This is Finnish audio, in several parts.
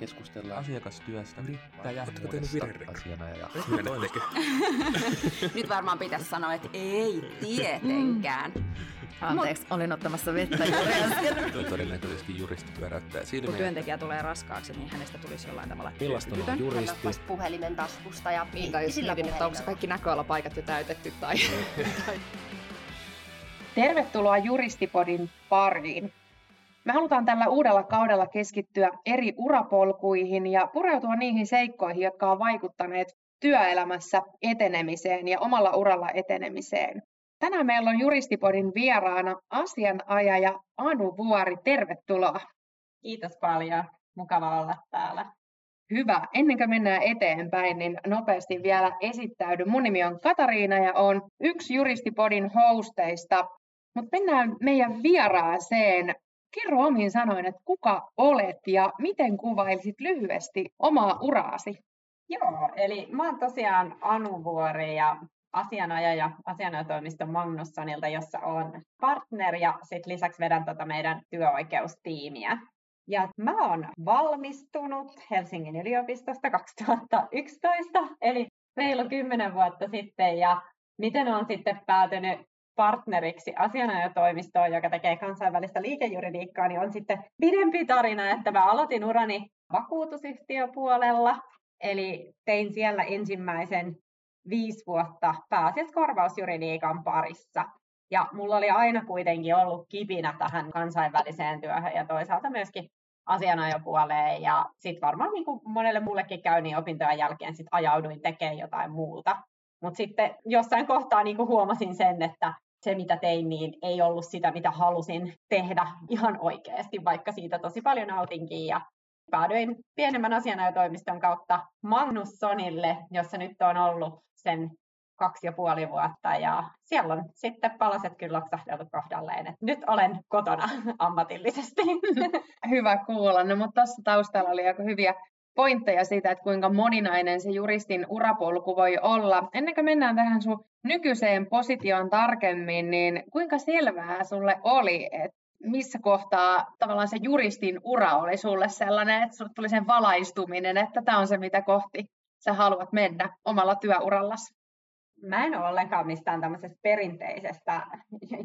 keskustellaan asiakastyöstä, yrittäjä, Oletteko tehnyt virhe? asiana ja Nyt varmaan pitäisi sanoa, että ei tietenkään. Anteeksi, Mut... olin ottamassa vettä juuri äsken. Todennäköisesti juristi pyöräyttää silmiä. Kun työntekijä tulee raskaaksi, niin hänestä tulisi jollain tavalla Millaista on juristi? puhelimen taskusta ja niin, tai jos mietin, että onko se kaikki näköalapaikat jo täytetty tai... Tervetuloa Juristipodin pariin. Me halutaan tällä uudella kaudella keskittyä eri urapolkuihin ja pureutua niihin seikkoihin, jotka ovat vaikuttaneet työelämässä etenemiseen ja omalla uralla etenemiseen. Tänään meillä on Juristipodin vieraana asianajaja Anu Vuori. Tervetuloa. Kiitos paljon. Mukava olla täällä. Hyvä. Ennen kuin mennään eteenpäin, niin nopeasti vielä esittäydy. Mun nimi on Katariina ja on yksi Juristipodin hosteista. Mutta mennään meidän vieraaseen. Kerro omiin sanoin, että kuka olet ja miten kuvailisit lyhyesti omaa uraasi? Joo, eli mä oon tosiaan Anu Vuori ja asianajaja asianajotoimisto Magnussonilta, jossa on partner ja sit lisäksi vedän tota meidän työoikeustiimiä. Ja mä oon valmistunut Helsingin yliopistosta 2011, eli reilu kymmenen vuotta sitten, ja miten on sitten päätynyt partneriksi asianajotoimistoon, joka tekee kansainvälistä liikejuridiikkaa, niin on sitten pidempi tarina, että mä aloitin urani vakuutusyhtiöpuolella, eli tein siellä ensimmäisen viisi vuotta pääasiassa korvausjuridiikan parissa. Ja mulla oli aina kuitenkin ollut kipinä tähän kansainväliseen työhön ja toisaalta myöskin asianajopuoleen. Ja sitten varmaan niin kuin monelle muullekin käy, niin opintojen jälkeen sit ajauduin tekemään jotain muuta. Mutta sitten jossain kohtaa niin kuin huomasin sen, että se mitä tein, niin ei ollut sitä, mitä halusin tehdä ihan oikeasti, vaikka siitä tosi paljon nautinkin. Ja päädyin pienemmän asianajotoimiston kautta Magnussonille, jossa nyt on ollut sen kaksi ja puoli vuotta ja siellä on sitten palaset kyllä loksahdeltu kohdalleen. Et nyt olen kotona ammatillisesti. Hyvä kuulla. No, mutta tuossa taustalla oli aika hyviä pointteja siitä, että kuinka moninainen se juristin urapolku voi olla. Ennen kuin mennään tähän sun nykyiseen positioon tarkemmin, niin kuinka selvää sulle oli, että missä kohtaa tavallaan se juristin ura oli sulle sellainen, että sulle tuli sen valaistuminen, että tämä on se, mitä kohti sä haluat mennä omalla työurallasi? Mä en ole ollenkaan mistään tämmöisestä perinteisestä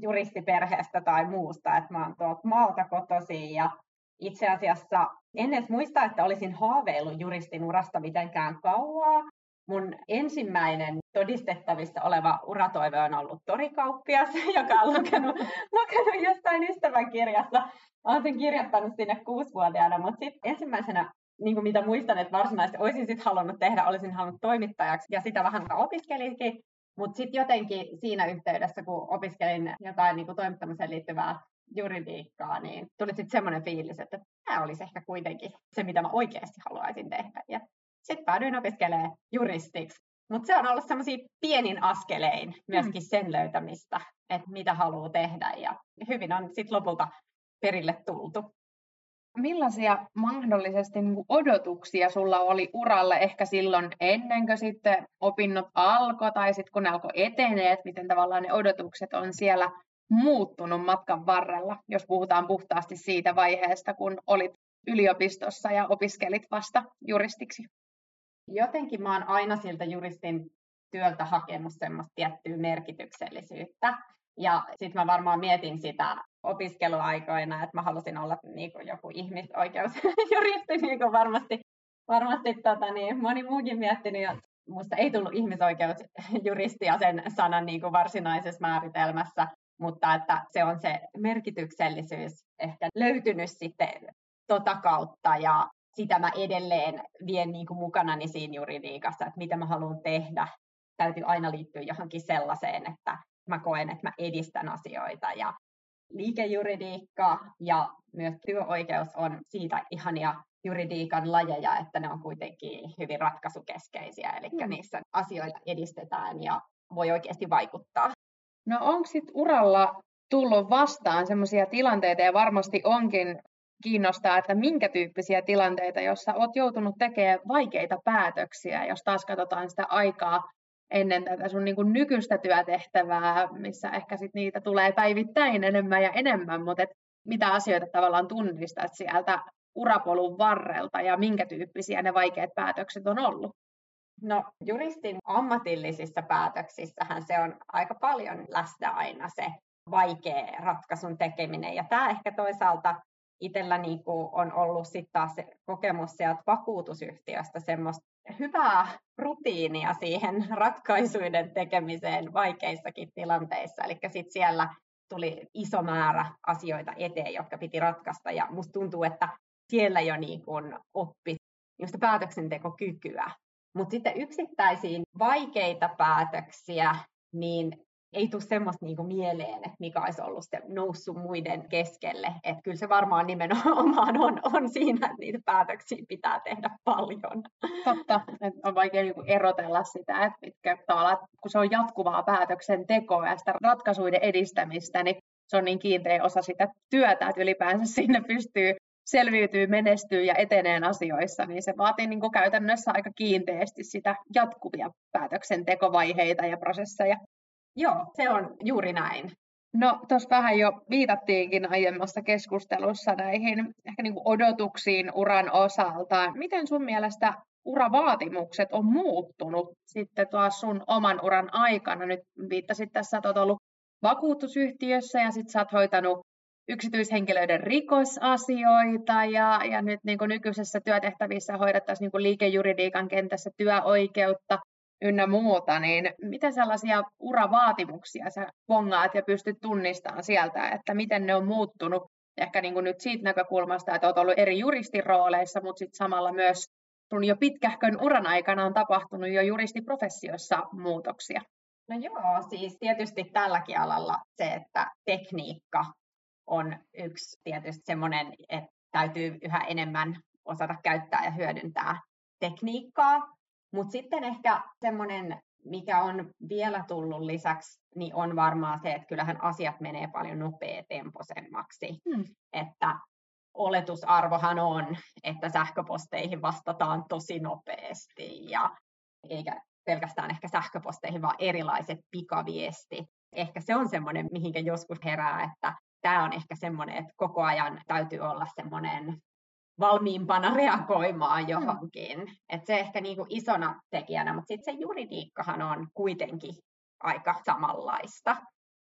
juristiperheestä tai muusta, että mä oon tuolta maalta kotoisin ja itse asiassa en edes muista, että olisin haaveillut juristin urasta mitenkään kauaa. Mun ensimmäinen todistettavissa oleva uratoive on ollut torikauppias, joka on lukenut, lukenut jostain ystävän kirjassa. Olen sen kirjoittanut sinne kuusivuotiaana, mutta sitten ensimmäisenä niin kuin mitä muistan, että varsinaisesti olisin sitten halunnut tehdä, olisin halunnut toimittajaksi ja sitä vähän opiskelinkin, mutta sitten jotenkin siinä yhteydessä, kun opiskelin jotain niin kuin toimittamiseen liittyvää juridiikkaa, niin tuli sitten semmoinen fiilis, että tämä olisi ehkä kuitenkin se, mitä mä oikeasti haluaisin tehdä. Ja sitten päädyin opiskelemaan juristiksi. Mutta se on ollut semmoisia pienin askelein myöskin mm. sen löytämistä, että mitä haluaa tehdä. Ja hyvin on sitten lopulta perille tultu millaisia mahdollisesti niin kuin odotuksia sulla oli uralle ehkä silloin ennen kuin sitten opinnot alkoi tai sitten kun ne alkoi etenee, että miten tavallaan ne odotukset on siellä muuttunut matkan varrella, jos puhutaan puhtaasti siitä vaiheesta, kun olit yliopistossa ja opiskelit vasta juristiksi? Jotenkin mä oon aina siltä juristin työltä hakenut semmoista tiettyä merkityksellisyyttä. Ja sitten mä varmaan mietin sitä opiskeluaikoina, että mä halusin olla niin kuin joku ihmisoikeusjuristi, niin kuin varmasti, varmasti tota, niin, moni muukin miettinyt. Ja musta ei tullut ihmisoikeusjuristia sen sanan niin kuin varsinaisessa määritelmässä, mutta että se on se merkityksellisyys ehkä löytynyt sitten tota kautta ja sitä mä edelleen vien niin kuin mukanani siinä juridiikassa, että mitä mä haluan tehdä. Täytyy aina liittyä johonkin sellaiseen, että mä koen, että mä edistän asioita ja liikejuridiikka ja myös työoikeus on siitä ihania juridiikan lajeja, että ne on kuitenkin hyvin ratkaisukeskeisiä, eli mm. niissä asioita edistetään ja voi oikeasti vaikuttaa. No onko sitten uralla tullut vastaan sellaisia tilanteita, ja varmasti onkin kiinnostaa, että minkä tyyppisiä tilanteita, joissa olet joutunut tekemään vaikeita päätöksiä, jos taas katsotaan sitä aikaa ennen tätä sun niin nykyistä työtehtävää, missä ehkä sit niitä tulee päivittäin enemmän ja enemmän, mutta et mitä asioita tavallaan tunnistat sieltä urapolun varrelta ja minkä tyyppisiä ne vaikeat päätökset on ollut? No juristin ammatillisissa päätöksissähän se on aika paljon läsnä aina se vaikea ratkaisun tekeminen. Ja tämä ehkä toisaalta itsellä niin on ollut sitten taas se kokemus sieltä vakuutusyhtiöstä semmoista hyvää rutiinia siihen ratkaisuiden tekemiseen vaikeissakin tilanteissa. Eli sitten siellä tuli iso määrä asioita eteen, jotka piti ratkaista. Ja musta tuntuu, että siellä jo niin kuin oppi päätöksentekokykyä. Mutta sitten yksittäisiin vaikeita päätöksiä, niin ei tule semmoista niinku mieleen, että mikä olisi ollut se noussut muiden keskelle. Että kyllä se varmaan nimenomaan on, on siinä, että niitä päätöksiä pitää tehdä paljon. Totta, että on vaikea niinku erotella sitä, että mitkä tavallaan, kun se on jatkuvaa päätöksentekoa ja sitä ratkaisuiden edistämistä, niin se on niin kiinteä osa sitä työtä, että ylipäänsä sinne pystyy selviytyy, menestyy ja etenee asioissa, niin se vaatii niin kuin käytännössä aika kiinteästi sitä jatkuvia päätöksentekovaiheita ja prosesseja. Joo, se on juuri näin. No tuossa vähän jo viitattiinkin aiemmassa keskustelussa näihin ehkä niin kuin odotuksiin uran osalta. Miten sun mielestä uravaatimukset on muuttunut sitten taas sun oman uran aikana? Nyt viittasit tässä, että olet ollut vakuutusyhtiössä ja sitten sä oot hoitanut yksityishenkilöiden rikosasioita ja, ja nyt niin kuin nykyisessä työtehtävissä hoidettaisiin niin kuin liikejuridiikan kentässä työoikeutta ynnä muuta, niin mitä sellaisia uravaatimuksia sä bongaat ja pystyt tunnistamaan sieltä, että miten ne on muuttunut ehkä niin kuin nyt siitä näkökulmasta, että olet ollut eri juristirooleissa, mutta sitten samalla myös sun jo pitkähkön uran aikana on tapahtunut jo juristiprofessiossa muutoksia. No joo, siis tietysti tälläkin alalla se, että tekniikka on yksi tietysti semmoinen, että täytyy yhä enemmän osata käyttää ja hyödyntää tekniikkaa, mutta sitten ehkä semmoinen, mikä on vielä tullut lisäksi, niin on varmaan se, että kyllähän asiat menee paljon nopeatempoisemmaksi. Hmm. Että oletusarvohan on, että sähköposteihin vastataan tosi nopeasti ja eikä pelkästään ehkä sähköposteihin, vaan erilaiset pikaviesti. Ehkä se on semmoinen, mihinkä joskus herää, että tämä on ehkä semmoinen, että koko ajan täytyy olla semmoinen valmiimpana reagoimaan mm. johonkin. Mm. Et se ehkä niinku isona tekijänä, mutta sitten se juridiikkahan on kuitenkin aika samanlaista.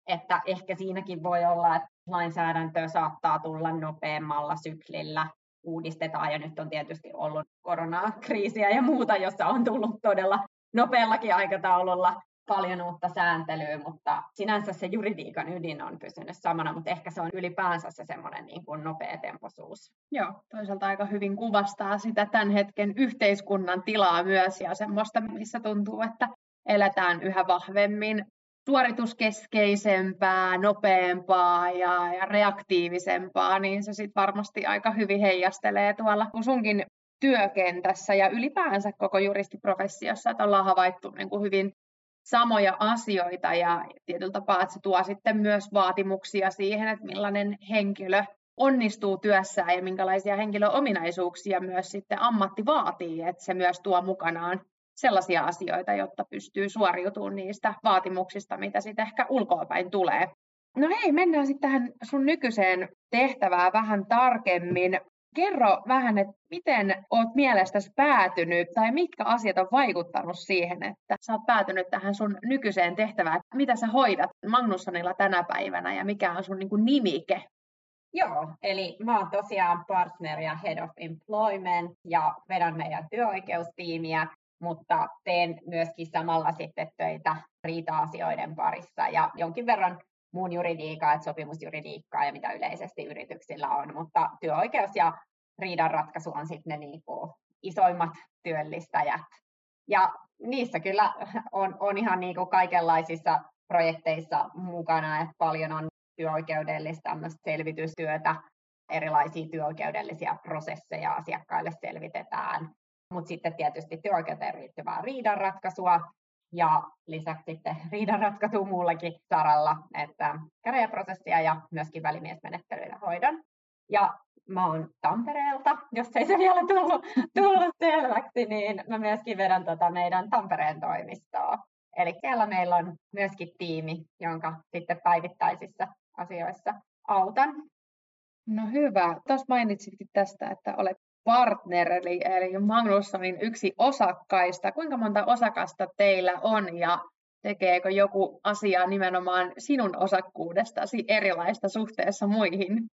Että ehkä siinäkin voi olla, että lainsäädäntö saattaa tulla nopeammalla syklillä, uudistetaan ja nyt on tietysti ollut koronakriisiä ja muuta, jossa on tullut todella nopeallakin aikataululla paljon uutta sääntelyä, mutta sinänsä se juridiikan ydin on pysynyt samana, mutta ehkä se on ylipäänsä se semmoinen niin kuin nopea temposuus. Joo, toisaalta aika hyvin kuvastaa sitä tämän hetken yhteiskunnan tilaa myös ja semmoista, missä tuntuu, että eletään yhä vahvemmin suorituskeskeisempää, nopeampaa ja, ja reaktiivisempaa, niin se sitten varmasti aika hyvin heijastelee tuolla sunkin työkentässä ja ylipäänsä koko juristiprofessiossa, että ollaan havaittu niin kuin hyvin samoja asioita ja tietyllä tapaa, että se tuo sitten myös vaatimuksia siihen, että millainen henkilö onnistuu työssään ja minkälaisia henkilöominaisuuksia myös sitten ammatti vaatii, että se myös tuo mukanaan sellaisia asioita, jotta pystyy suoriutumaan niistä vaatimuksista, mitä sitten ehkä ulkoapäin tulee. No hei, mennään sitten tähän sun nykyiseen tehtävään vähän tarkemmin. Kerro vähän, että miten olet mielestäsi päätynyt tai mitkä asiat on vaikuttanut siihen, että sä oot päätynyt tähän sun nykyiseen tehtävään. Mitä sä hoidat Magnussonilla tänä päivänä ja mikä on sun niin kuin nimike? Joo, eli mä oon tosiaan partner ja head of employment ja vedän meidän työoikeustiimiä, mutta teen myöskin samalla sitten töitä riita-asioiden parissa ja jonkin verran muun juridiikkaa, että sopimusjuridiikkaa ja mitä yleisesti yrityksillä on, mutta työoikeus ja riidanratkaisu on sitten ne niin kuin isoimmat työllistäjät. Ja niissä kyllä on, on ihan niin kuin kaikenlaisissa projekteissa mukana, että paljon on työoikeudellista selvitystyötä, erilaisia työoikeudellisia prosesseja asiakkaille selvitetään, mutta sitten tietysti työoikeuteen liittyvää riidanratkaisua, ja lisäksi sitten riidanratkaisu muullakin saralla, että käräjäprosessia ja myöskin välimiesmenettelyitä hoidon. Ja mä oon Tampereelta, jos ei se vielä tullut, tullut selväksi, niin mä myöskin vedän tota meidän Tampereen toimistoa. Eli siellä meillä on myöskin tiimi, jonka sitten päivittäisissä asioissa autan. No hyvä. Tuossa mainitsitkin tästä, että olet partner, eli, eli Magnussonin yksi osakkaista. Kuinka monta osakasta teillä on ja tekeekö joku asia nimenomaan sinun osakkuudestasi erilaista suhteessa muihin?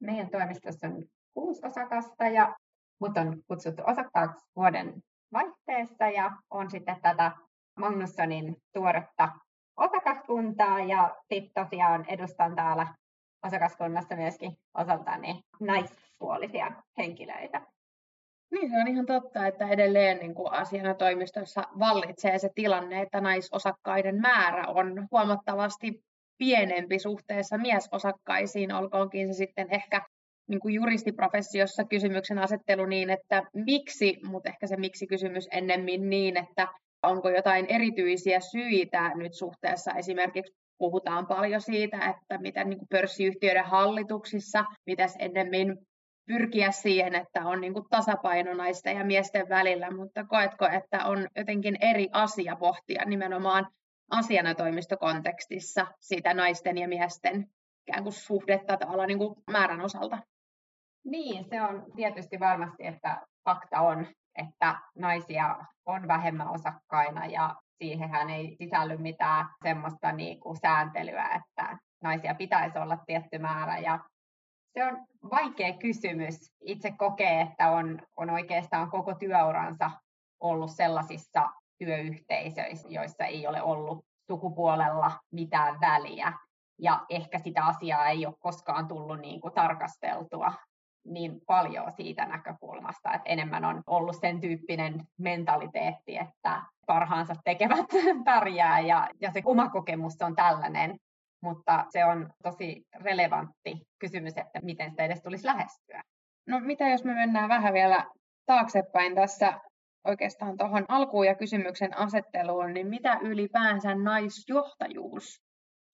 Meidän toimistossa on kuusi osakasta ja mut on kutsuttu osakkaaksi vuoden vaihteessa ja on sitten tätä Magnussonin tuoretta osakaskuntaa ja sitten tosiaan edustan täällä osakaskunnassa myöskin osaltani naispuolisia henkilöitä. Niin, se on ihan totta, että edelleen niin kuin asiana toimistossa vallitsee se tilanne, että naisosakkaiden määrä on huomattavasti pienempi suhteessa miesosakkaisiin, olkoonkin se sitten ehkä niin kuin juristiprofessiossa kysymyksen asettelu niin, että miksi, mutta ehkä se miksi-kysymys ennemmin niin, että onko jotain erityisiä syitä nyt suhteessa. Esimerkiksi puhutaan paljon siitä, että miten niin pörssiyhtiöiden hallituksissa pitäisi ennemmin pyrkiä siihen, että on niin kuin tasapaino naisten ja miesten välillä, mutta koetko, että on jotenkin eri asia pohtia nimenomaan asianajotoimistokontekstissa siitä naisten ja miesten ikään kuin suhdetta tavallaan niin kuin määrän osalta? Niin, se on tietysti varmasti, että fakta on, että naisia on vähemmän osakkaina ja siihenhän ei sisälly mitään semmoista niin kuin sääntelyä, että naisia pitäisi olla tietty määrä ja se on vaikea kysymys. Itse kokee, että on, on oikeastaan koko työuransa ollut sellaisissa työyhteisöissä, joissa ei ole ollut sukupuolella mitään väliä. Ja ehkä sitä asiaa ei ole koskaan tullut niin kuin tarkasteltua niin paljon siitä näkökulmasta, että enemmän on ollut sen tyyppinen mentaliteetti, että parhaansa tekevät pärjää ja, ja se oma kokemus on tällainen, mutta se on tosi relevantti kysymys, että miten sitä edes tulisi lähestyä. No mitä jos me mennään vähän vielä taaksepäin tässä oikeastaan tuohon alkuun ja kysymyksen asetteluun, niin mitä ylipäänsä naisjohtajuus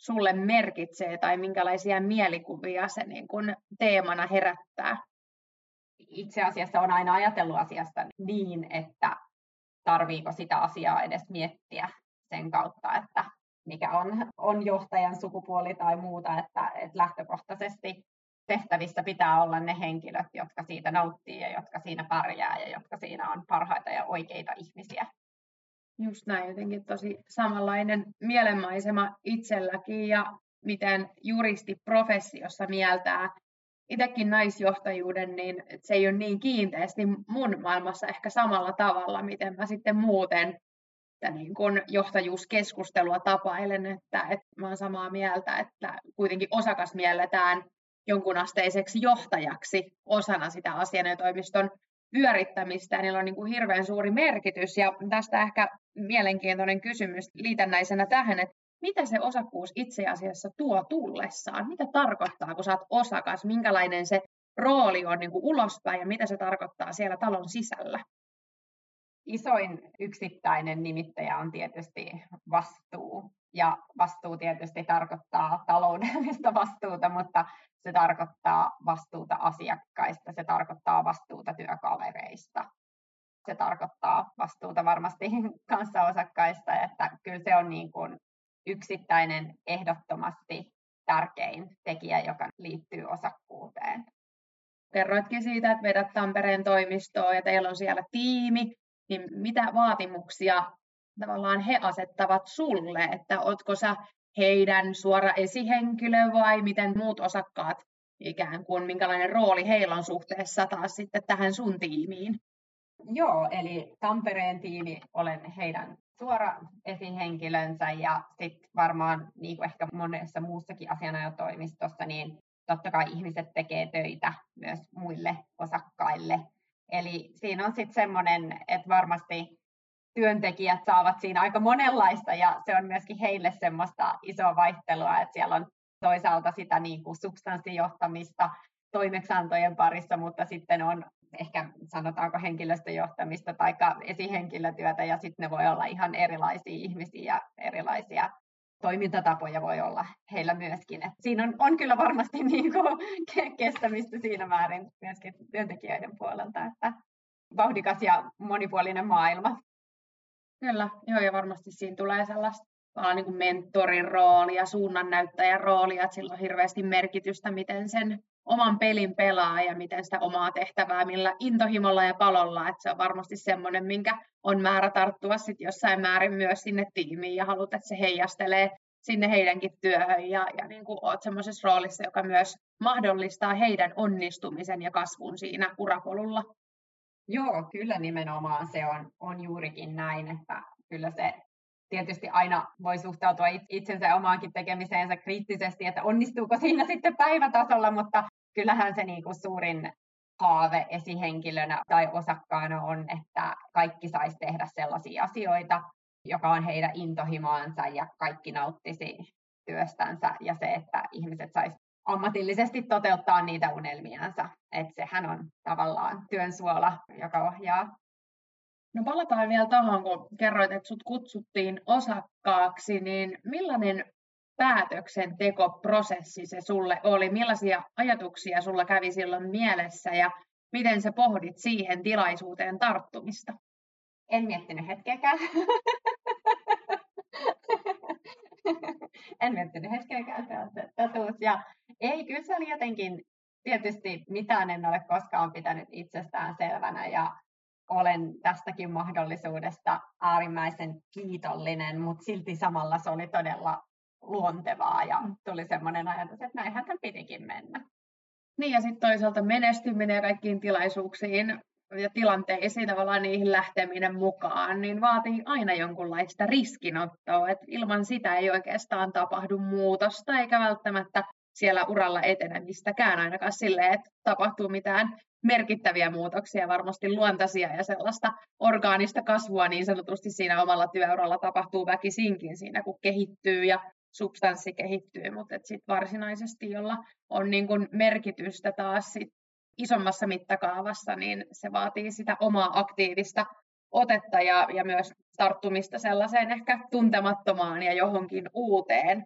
sulle merkitsee tai minkälaisia mielikuvia se niin kuin teemana herättää? Itse asiassa on aina ajatellut asiasta niin, että tarviiko sitä asiaa edes miettiä sen kautta, että mikä on, on johtajan sukupuoli tai muuta, että, että lähtökohtaisesti tehtävissä pitää olla ne henkilöt, jotka siitä nauttii ja jotka siinä pärjää ja jotka siinä on parhaita ja oikeita ihmisiä. Just näin, jotenkin tosi samanlainen mielenmaisema itselläkin ja miten juristi professiossa mieltää itsekin naisjohtajuuden, niin se ei ole niin kiinteästi mun maailmassa ehkä samalla tavalla, miten mä sitten muuten niin kun johtajuuskeskustelua tapailen, että, että mä olen samaa mieltä, että kuitenkin osakas mielletään jonkunasteiseksi johtajaksi osana sitä asianajotoimiston pyörittämistä, ja niillä on niin kuin hirveän suuri merkitys. Ja tästä ehkä mielenkiintoinen kysymys liitännäisenä tähän, että mitä se osakkuus itse asiassa tuo tullessaan? Mitä tarkoittaa, kun sä oot osakas? Minkälainen se rooli on niin kuin ulospäin ja mitä se tarkoittaa siellä talon sisällä? Isoin yksittäinen nimittäjä on tietysti vastuu. Ja vastuu tietysti tarkoittaa taloudellista vastuuta, mutta se tarkoittaa vastuuta asiakkaista, se tarkoittaa vastuuta työkavereista, se tarkoittaa vastuuta varmasti kanssaosakkaista, että kyllä se on niin kuin yksittäinen ehdottomasti tärkein tekijä, joka liittyy osakkuuteen. Kerroitkin siitä, että vedät Tampereen toimistoon ja teillä on siellä tiimi, niin mitä vaatimuksia tavallaan he asettavat sulle, että ootko sä heidän suora esihenkilö vai miten muut osakkaat ikään kuin, minkälainen rooli heillä on suhteessa taas sitten tähän sun tiimiin? Joo, eli Tampereen tiimi olen heidän suora esihenkilönsä ja sitten varmaan niin kuin ehkä monessa muussakin asianajotoimistossa, niin totta kai ihmiset tekee töitä myös muille osakkaille. Eli siinä on sitten semmoinen, että varmasti työntekijät saavat siinä aika monenlaista ja se on myöskin heille semmoista isoa vaihtelua, että siellä on toisaalta sitä niin kuin substanssijohtamista toimeksantojen parissa, mutta sitten on ehkä sanotaanko henkilöstöjohtamista tai esihenkilötyötä ja sitten ne voi olla ihan erilaisia ihmisiä erilaisia toimintatapoja voi olla heillä myöskin. Et siinä on, on kyllä varmasti niin kuin kestämistä siinä määrin myöskin työntekijöiden puolelta, että vauhdikas ja monipuolinen maailma. Kyllä, joo, ja varmasti siinä tulee sellaista niin kuin mentorin roolia, suunnannäyttäjän roolia, että sillä on hirveästi merkitystä, miten sen oman pelin pelaa ja miten sitä omaa tehtävää, millä intohimolla ja palolla, että se on varmasti semmoinen, minkä on määrä tarttua sitten jossain määrin myös sinne tiimiin ja haluat, että se heijastelee sinne heidänkin työhön ja, ja niin kuin olet semmoisessa roolissa, joka myös mahdollistaa heidän onnistumisen ja kasvun siinä urapolulla. Joo, kyllä nimenomaan se on, on juurikin näin, että kyllä se tietysti aina voi suhtautua itsensä omaankin tekemiseensä kriittisesti, että onnistuuko siinä sitten päivätasolla, mutta kyllähän se niin kuin suurin haave esihenkilönä tai osakkaana on, että kaikki saisi tehdä sellaisia asioita, joka on heidän intohimoansa ja kaikki nauttisi työstänsä ja se, että ihmiset sais ammatillisesti toteuttaa niitä unelmiansa. Että sehän on tavallaan työn suola, joka ohjaa. No palataan vielä tuohon, kun kerroit, että sut kutsuttiin osakkaaksi, niin millainen päätöksentekoprosessi se sulle oli? Millaisia ajatuksia sulla kävi silloin mielessä ja miten sä pohdit siihen tilaisuuteen tarttumista? En miettinyt hetkeäkään. en miettinyt hetkeäkään, totuus. Ja ei, kyllä se oli jotenkin, tietysti mitään en ole koskaan pitänyt itsestään selvänä ja olen tästäkin mahdollisuudesta äärimmäisen kiitollinen, mutta silti samalla se oli todella luontevaa ja mm. tuli semmoinen ajatus, että näinhän tämän pitikin mennä. Niin ja sitten toisaalta menestyminen ja kaikkiin tilaisuuksiin ja tilanteisiin tavallaan niihin lähteminen mukaan, niin vaatii aina jonkunlaista riskinottoa, että ilman sitä ei oikeastaan tapahdu muutosta eikä välttämättä siellä uralla etenemistäkään ainakaan silleen, että tapahtuu mitään merkittäviä muutoksia, varmasti luontaisia ja sellaista orgaanista kasvua niin sanotusti siinä omalla työuralla tapahtuu väkisinkin siinä, kun kehittyy ja substanssi kehittyy, mutta sitten varsinaisesti, jolla on niin kun merkitystä taas sit isommassa mittakaavassa, niin se vaatii sitä omaa aktiivista otetta ja, ja myös tarttumista sellaiseen ehkä tuntemattomaan ja johonkin uuteen.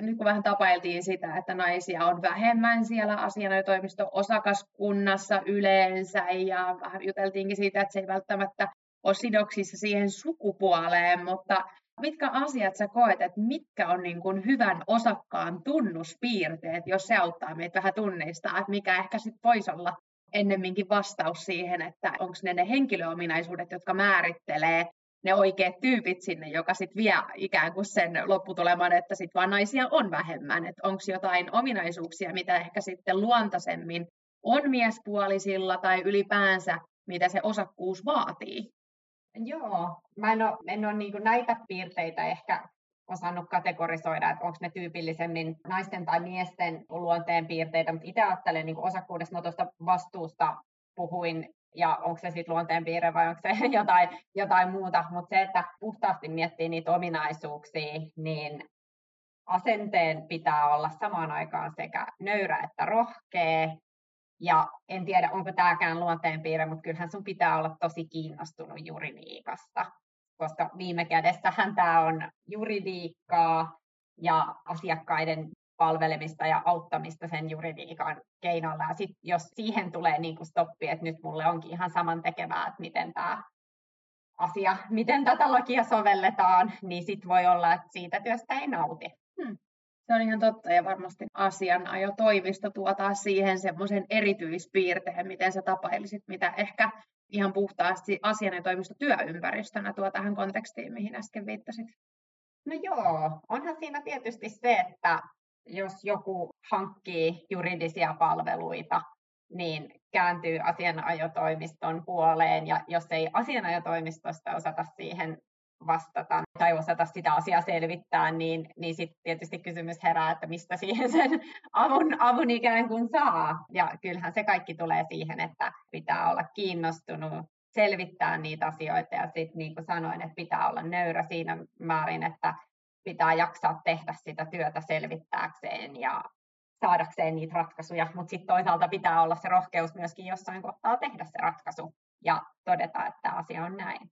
Nyt kun vähän tapailtiin sitä, että naisia on vähemmän siellä asianajotoimiston osakaskunnassa yleensä ja vähän juteltiinkin siitä, että se ei välttämättä ole sidoksissa siihen sukupuoleen, mutta mitkä asiat sä koet, että mitkä on niin kuin hyvän osakkaan tunnuspiirteet, jos se auttaa meitä vähän tunnistaa, että mikä ehkä sitten voisi olla ennemminkin vastaus siihen, että onko ne ne henkilöominaisuudet, jotka määrittelee ne oikeat tyypit sinne, joka sitten vie ikään kuin sen lopputuleman, että sitten vaan naisia on vähemmän, että onko jotain ominaisuuksia, mitä ehkä sitten luontaisemmin on miespuolisilla tai ylipäänsä, mitä se osakkuus vaatii. Joo, mä en ole, en ole niin näitä piirteitä ehkä osannut kategorisoida, että onko ne tyypillisemmin naisten tai miesten luonteen piirteitä, mutta itse ajattelen niin osakkuudesta, no tuosta vastuusta puhuin, ja onko se sitten luonteen piirre vai onko se jotain, jotain muuta, mutta se, että puhtaasti miettii niitä ominaisuuksia, niin asenteen pitää olla samaan aikaan sekä nöyrä että rohkea, ja en tiedä, onko tämäkään luonteenpiirre, mutta kyllähän sun pitää olla tosi kiinnostunut juridiikasta, koska viime kädessähän tämä on juridiikkaa ja asiakkaiden palvelemista ja auttamista sen juridiikan keinolla. Ja sit, jos siihen tulee niin kuin stoppi, että nyt mulle onkin ihan saman tekevää, että miten tämä asia, miten tätä lakia sovelletaan, niin sitten voi olla, että siitä työstä ei nauti. Hmm. Se on ihan totta ja varmasti asianajotoimisto tuo taas siihen semmoisen erityispiirteen, miten sä tapailisit, mitä ehkä ihan puhtaasti asianajotoimisto työympäristönä tuo tähän kontekstiin, mihin äsken viittasit. No joo, onhan siinä tietysti se, että jos joku hankkii juridisia palveluita, niin kääntyy asianajotoimiston puoleen, ja jos ei asianajotoimistosta osata siihen vastata tai osata sitä asiaa selvittää, niin, niin sitten tietysti kysymys herää, että mistä siihen sen avun, avun ikään kuin saa. Ja kyllähän se kaikki tulee siihen, että pitää olla kiinnostunut selvittää niitä asioita ja sitten niin kuin sanoin, että pitää olla nöyrä siinä määrin, että pitää jaksaa tehdä sitä työtä selvittääkseen ja saadakseen niitä ratkaisuja, mutta sitten toisaalta pitää olla se rohkeus myöskin jossain kohtaa tehdä se ratkaisu ja todeta, että asia on näin.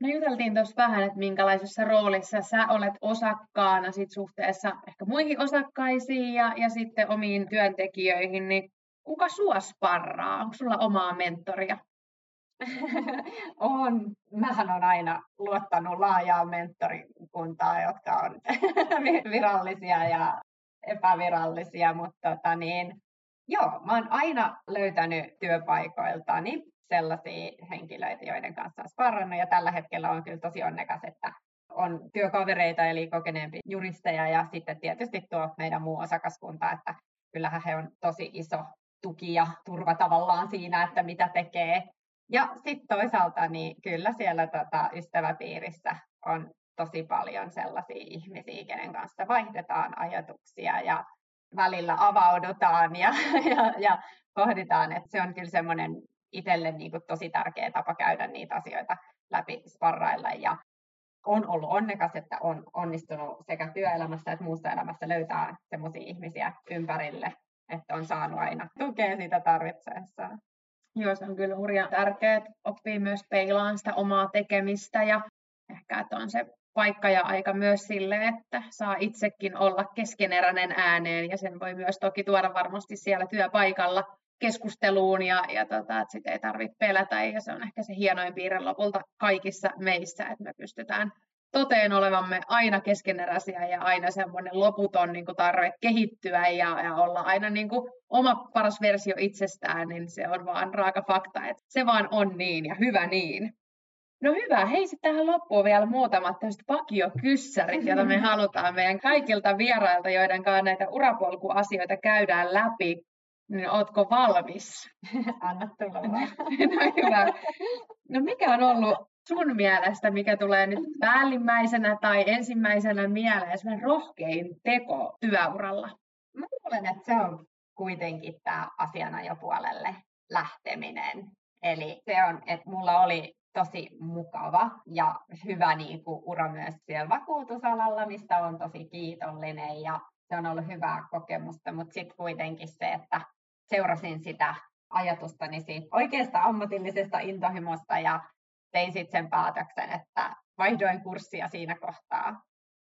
No juteltiin tuossa vähän, että minkälaisessa roolissa sä olet osakkaana sit suhteessa ehkä muihin osakkaisiin ja, ja sitten omiin työntekijöihin, niin kuka sua sparraa? Onko sulla omaa mentoria? on. Mähän on aina luottanut laajaa mentorikuntaa, jotka on virallisia ja epävirallisia, mutta tota niin, Joo, mä oon aina löytänyt työpaikoiltani sellaisia henkilöitä, joiden kanssa on sparrannut, ja tällä hetkellä on kyllä tosi onnekas, että on työkavereita, eli kokeneempi juristeja, ja sitten tietysti tuo meidän muu osakaskunta, että kyllähän he on tosi iso tuki ja turva tavallaan siinä, että mitä tekee. Ja sitten toisaalta niin kyllä siellä tota, ystäväpiirissä on tosi paljon sellaisia ihmisiä, kenen kanssa vaihdetaan ajatuksia ja välillä avaudutaan ja, ja, ja pohditaan, että se on kyllä semmoinen itselle niin kuin tosi tärkeä tapa käydä niitä asioita läpi sparrailla ja on ollut onnekas, että on onnistunut sekä työelämässä että muussa elämässä löytää semmoisia ihmisiä ympärille, että on saanut aina tukea sitä tarvitseessaan. Joo, se on kyllä hurjan tärkeää, että oppii myös peilaan sitä omaa tekemistä ja ehkä, että on se paikka ja aika myös sille, että saa itsekin olla keskeneräinen ääneen ja sen voi myös toki tuoda varmasti siellä työpaikalla keskusteluun ja, ja tota, että sitä ei tarvitse pelätä ja se on ehkä se hienoin piirre lopulta kaikissa meissä, että me pystytään toteen olevamme aina keskeneräisiä ja aina semmoinen loputon niin kuin tarve kehittyä ja, ja olla aina niin kuin oma paras versio itsestään, niin se on vaan raaka fakta, että se vaan on niin ja hyvä niin. No hyvä, hei sitten tähän loppuun vielä muutamat tämmöiset pakiokyssärit, joita me halutaan meidän kaikilta vierailta, joiden kanssa näitä urapolkuasioita käydään läpi. Niin ootko valmis? Anna tulla no, hyvä. No mikä on ollut sun mielestä, mikä tulee nyt päällimmäisenä tai ensimmäisenä mieleen, semmoinen rohkein teko työuralla? Mä luulen, että se on kuitenkin tämä asianajopuolelle lähteminen. Eli se on, että mulla oli tosi mukava ja hyvä niin kuin, ura myös siellä vakuutusalalla, mistä on tosi kiitollinen ja se on ollut hyvää kokemusta, mutta sitten kuitenkin se, että seurasin sitä ajatustani siitä oikeasta ammatillisesta intohimosta ja tein sitten sen päätöksen, että vaihdoin kurssia siinä kohtaa.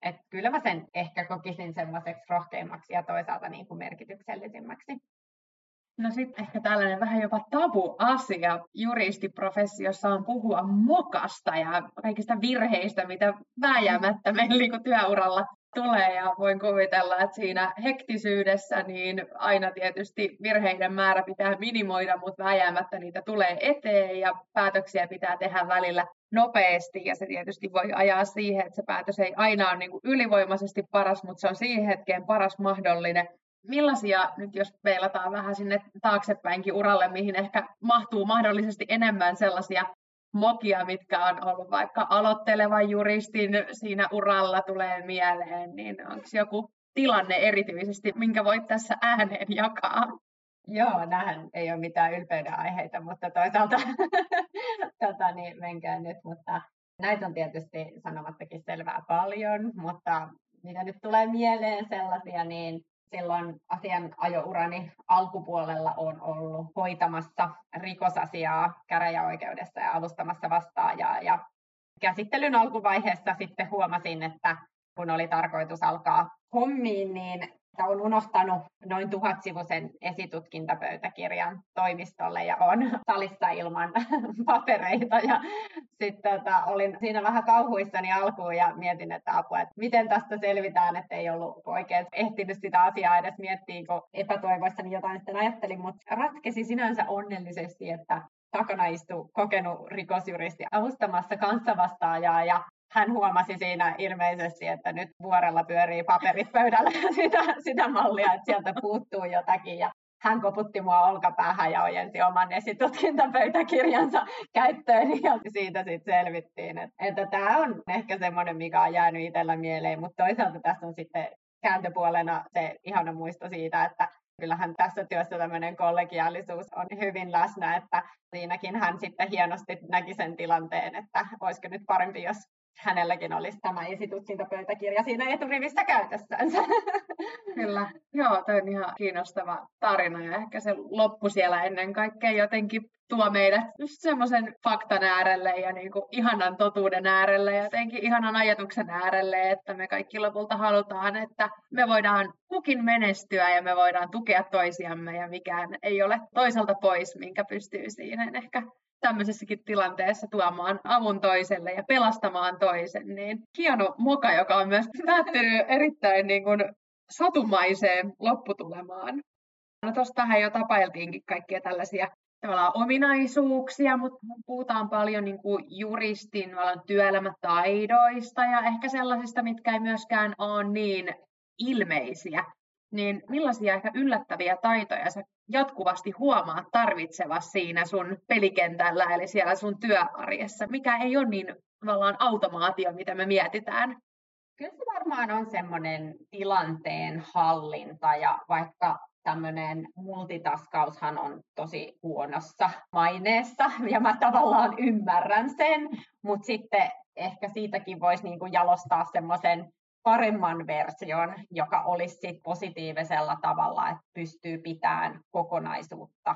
Et kyllä mä sen ehkä kokisin semmoiseksi rohkeimmaksi ja toisaalta niin kuin merkityksellisimmäksi. No sitten ehkä tällainen vähän jopa tabu-asia juristiprofessiossa on puhua mokasta ja kaikista virheistä, mitä vääjäämättä meillä niin työuralla tulee ja voin kuvitella, että siinä hektisyydessä niin aina tietysti virheiden määrä pitää minimoida, mutta vääjäämättä niitä tulee eteen ja päätöksiä pitää tehdä välillä nopeasti ja se tietysti voi ajaa siihen, että se päätös ei aina ole niin kuin ylivoimaisesti paras, mutta se on siihen hetkeen paras mahdollinen. Millaisia, nyt jos peilataan vähän sinne taaksepäinkin uralle, mihin ehkä mahtuu mahdollisesti enemmän sellaisia mokia, mitkä on ollut vaikka aloittelevan juristin siinä uralla tulee mieleen, niin onko joku tilanne erityisesti, minkä voit tässä ääneen jakaa? Joo, nähän ei ole mitään ylpeyden aiheita, mutta toisaalta tota, niin, menkää nyt, mutta näitä on tietysti sanomattakin selvää paljon, mutta mitä nyt tulee mieleen sellaisia, niin silloin asianajourani alkupuolella on ollut hoitamassa rikosasiaa käräjäoikeudessa ja avustamassa vastaajaa. Ja käsittelyn alkuvaiheessa sitten huomasin, että kun oli tarkoitus alkaa hommiin, niin on unohtanut noin tuhatsivuisen esitutkintapöytäkirjan toimistolle ja on salissa ilman papereita. Ja sitten tota, olin siinä vähän kauhuissani alkuun ja mietin, että apua, että miten tästä selvitään, että ei ollut oikein ehtinyt sitä asiaa edes miettiä, kun epätoivoissani jotain sitten ajattelin, mutta ratkesi sinänsä onnellisesti, että takana istui kokenut rikosjuristi avustamassa kanssavastaajaa ja hän huomasi siinä ilmeisesti, että nyt vuorella pyörii paperit pöydällä sitä, sitä mallia, että sieltä puuttuu jotakin. Ja hän koputti mua olkapäähän ja ojensi oman esitutkintapöytäkirjansa käyttöön ja siitä sitten selvittiin. Että, että tämä on ehkä semmoinen, mikä on jäänyt itsellä mieleen, mutta toisaalta tässä on sitten kääntöpuolena se ihana muisto siitä, että kyllähän tässä työssä tämmöinen kollegiaalisuus on hyvin läsnä, että siinäkin hän sitten hienosti näki sen tilanteen, että olisiko nyt parempi, jos hänelläkin olisi tämä esitutkintapöytäkirja siinä eturivissä käytössänsä. Kyllä, joo, toi on ihan kiinnostava tarina ja ehkä se loppu siellä ennen kaikkea jotenkin tuo meidät just semmoisen faktan äärelle ja niin kuin ihanan totuuden äärelle ja jotenkin ihanan ajatuksen äärelle, että me kaikki lopulta halutaan, että me voidaan kukin menestyä ja me voidaan tukea toisiamme ja mikään ei ole toiselta pois, minkä pystyy siinä ehkä tämmöisessäkin tilanteessa tuomaan avun toiselle ja pelastamaan toisen, niin hieno moka, joka on myös päättynyt erittäin niin kuin satumaiseen lopputulemaan. No tuostahan jo tapailtiinkin kaikkia tällaisia tavallaan ominaisuuksia, mutta puhutaan paljon niin kuin juristin työelämätaidoista ja ehkä sellaisista, mitkä ei myöskään ole niin ilmeisiä. Niin millaisia ehkä yllättäviä taitoja sä jatkuvasti huomaat tarvitsevas siinä sun pelikentällä, eli siellä sun työarjessa, mikä ei ole niin tavallaan automaatio, mitä me mietitään? Kyllä se varmaan on semmoinen tilanteen hallinta ja vaikka tämmöinen multitaskaushan on tosi huonossa maineessa ja mä tavallaan ymmärrän sen, mutta sitten ehkä siitäkin voisi niinku jalostaa semmoisen paremman version, joka olisi sit positiivisella tavalla, että pystyy pitämään kokonaisuutta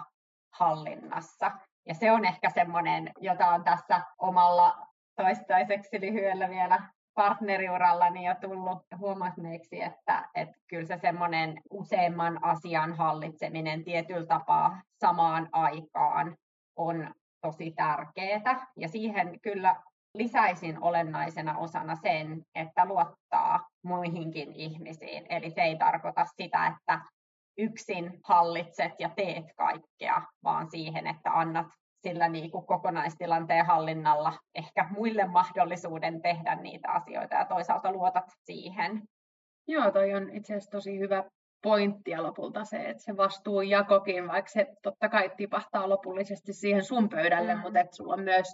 hallinnassa. Ja se on ehkä semmoinen, jota on tässä omalla toistaiseksi lyhyellä vielä partneriurallani jo tullut huomanneeksi, että, että kyllä se semmoinen useamman asian hallitseminen tietyllä tapaa samaan aikaan on tosi tärkeää. Ja siihen kyllä lisäisin olennaisena osana sen, että luottaa muihinkin ihmisiin. Eli se ei tarkoita sitä, että yksin hallitset ja teet kaikkea, vaan siihen, että annat sillä niin kuin kokonaistilanteen hallinnalla ehkä muille mahdollisuuden tehdä niitä asioita ja toisaalta luotat siihen. Joo, toi on itse asiassa tosi hyvä pointti ja lopulta se, että se vastuunjakokin, vaikka se totta kai tipahtaa lopullisesti siihen sun pöydälle, mm. mutta että sulla on myös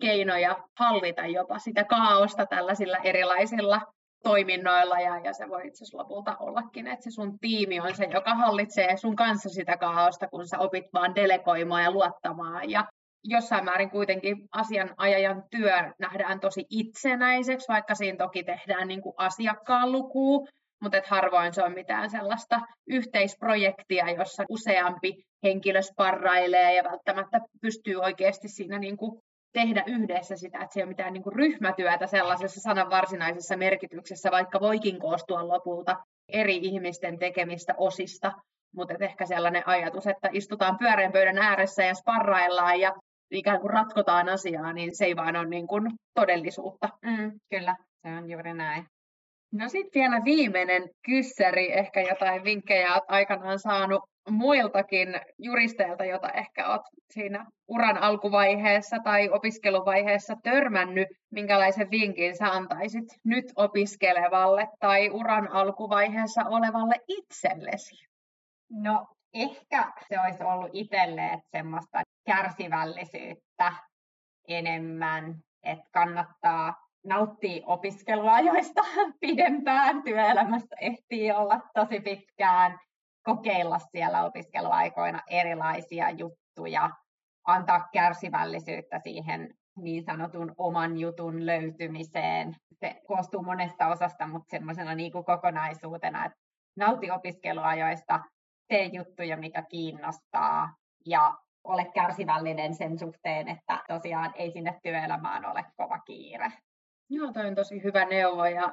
keinoja hallita jopa sitä kaaosta tällaisilla erilaisilla toiminnoilla ja, ja se voi itse lopulta ollakin, että se sun tiimi on se, joka hallitsee sun kanssa sitä kaaosta, kun sä opit vaan delegoimaan ja luottamaan. Ja jossain määrin kuitenkin asianajajan työ nähdään tosi itsenäiseksi, vaikka siinä toki tehdään niin kuin asiakkaan lukuun, mutta et harvoin se on mitään sellaista yhteisprojektia, jossa useampi henkilö sparrailee ja välttämättä pystyy oikeasti siinä niin kuin tehdä yhdessä sitä, että se ei ole mitään niin kuin ryhmätyötä sellaisessa sanan varsinaisessa merkityksessä, vaikka voikin koostua lopulta eri ihmisten tekemistä osista, mutta ehkä sellainen ajatus, että istutaan pyöreän pöydän ääressä ja sparraillaan ja ikään kuin ratkotaan asiaa, niin se ei vaan ole niin kuin todellisuutta. Mm, kyllä, se on juuri näin. No sitten vielä viimeinen kyssäri, ehkä jotain vinkkejä olet aikanaan saanut muiltakin juristeilta, jota ehkä olet siinä uran alkuvaiheessa tai opiskeluvaiheessa törmännyt, minkälaisen vinkin sä antaisit nyt opiskelevalle tai uran alkuvaiheessa olevalle itsellesi? No ehkä se olisi ollut itselle semmoista kärsivällisyyttä enemmän, että kannattaa nauttia opiskeluajoista pidempään, työelämästä ehtii olla tosi pitkään, kokeilla siellä opiskeluaikoina erilaisia juttuja, antaa kärsivällisyyttä siihen niin sanotun oman jutun löytymiseen. Se koostuu monesta osasta, mutta semmoisena niin kuin kokonaisuutena, että nauti opiskeluajoista, tee juttuja, mikä kiinnostaa ja ole kärsivällinen sen suhteen, että tosiaan ei sinne työelämään ole kova kiire. Joo, toi on tosi hyvä neuvo ja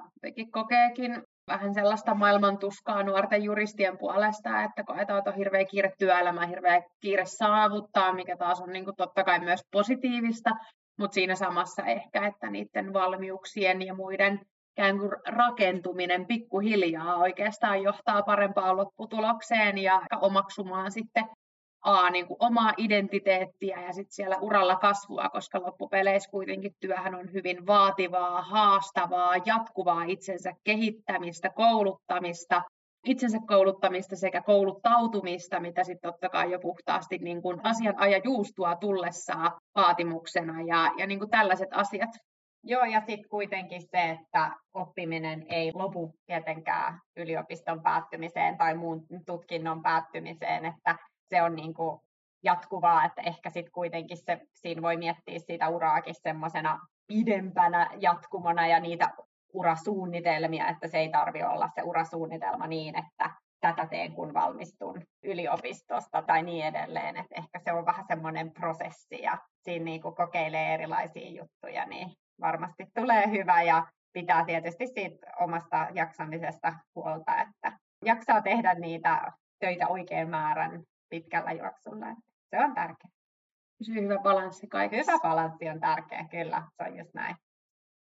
kokeekin vähän sellaista maailman tuskaa nuorten juristien puolesta, että koetaan, että on hirveä kiire työelämä, hirveä kiire saavuttaa, mikä taas on niin kuin totta kai myös positiivista, mutta siinä samassa ehkä, että niiden valmiuksien ja muiden ikään kuin rakentuminen pikkuhiljaa oikeastaan johtaa parempaan lopputulokseen ja omaksumaan sitten A, niin kuin omaa identiteettiä ja sitten siellä uralla kasvua, koska loppupeleissä kuitenkin työhän on hyvin vaativaa, haastavaa, jatkuvaa itsensä kehittämistä, kouluttamista, itsensä kouluttamista sekä kouluttautumista, mitä sitten totta kai jo puhtaasti niin kuin asianajajuustua tullessaan vaatimuksena ja, ja niin kuin tällaiset asiat. Joo, ja sitten kuitenkin se, että oppiminen ei lopu tietenkään yliopiston päättymiseen tai muun tutkinnon päättymiseen, että se on niin kuin jatkuvaa, että ehkä sitten kuitenkin se, siinä voi miettiä sitä uraakin semmoisena pidempänä jatkumona ja niitä urasuunnitelmia, että se ei tarvitse olla se urasuunnitelma niin, että tätä teen kun valmistun yliopistosta tai niin edelleen. Että ehkä se on vähän semmoinen prosessi ja siinä niin kuin kokeilee erilaisia juttuja, niin varmasti tulee hyvä ja pitää tietysti siitä omasta jaksamisesta huolta, että jaksaa tehdä niitä töitä oikein määrän pitkällä juoksulla. Se on tärkeää. Pysyy hyvä balanssi kaikessa. Hyvä balanssi on tärkeä, kyllä, se on just näin.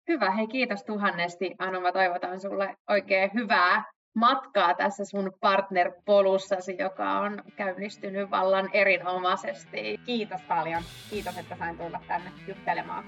Hyvä, hei kiitos tuhannesti Anu, mä toivotan sulle oikein hyvää matkaa tässä sun partnerpolussasi, joka on käynnistynyt vallan erinomaisesti. Kiitos paljon. Kiitos, että sain tulla tänne juttelemaan.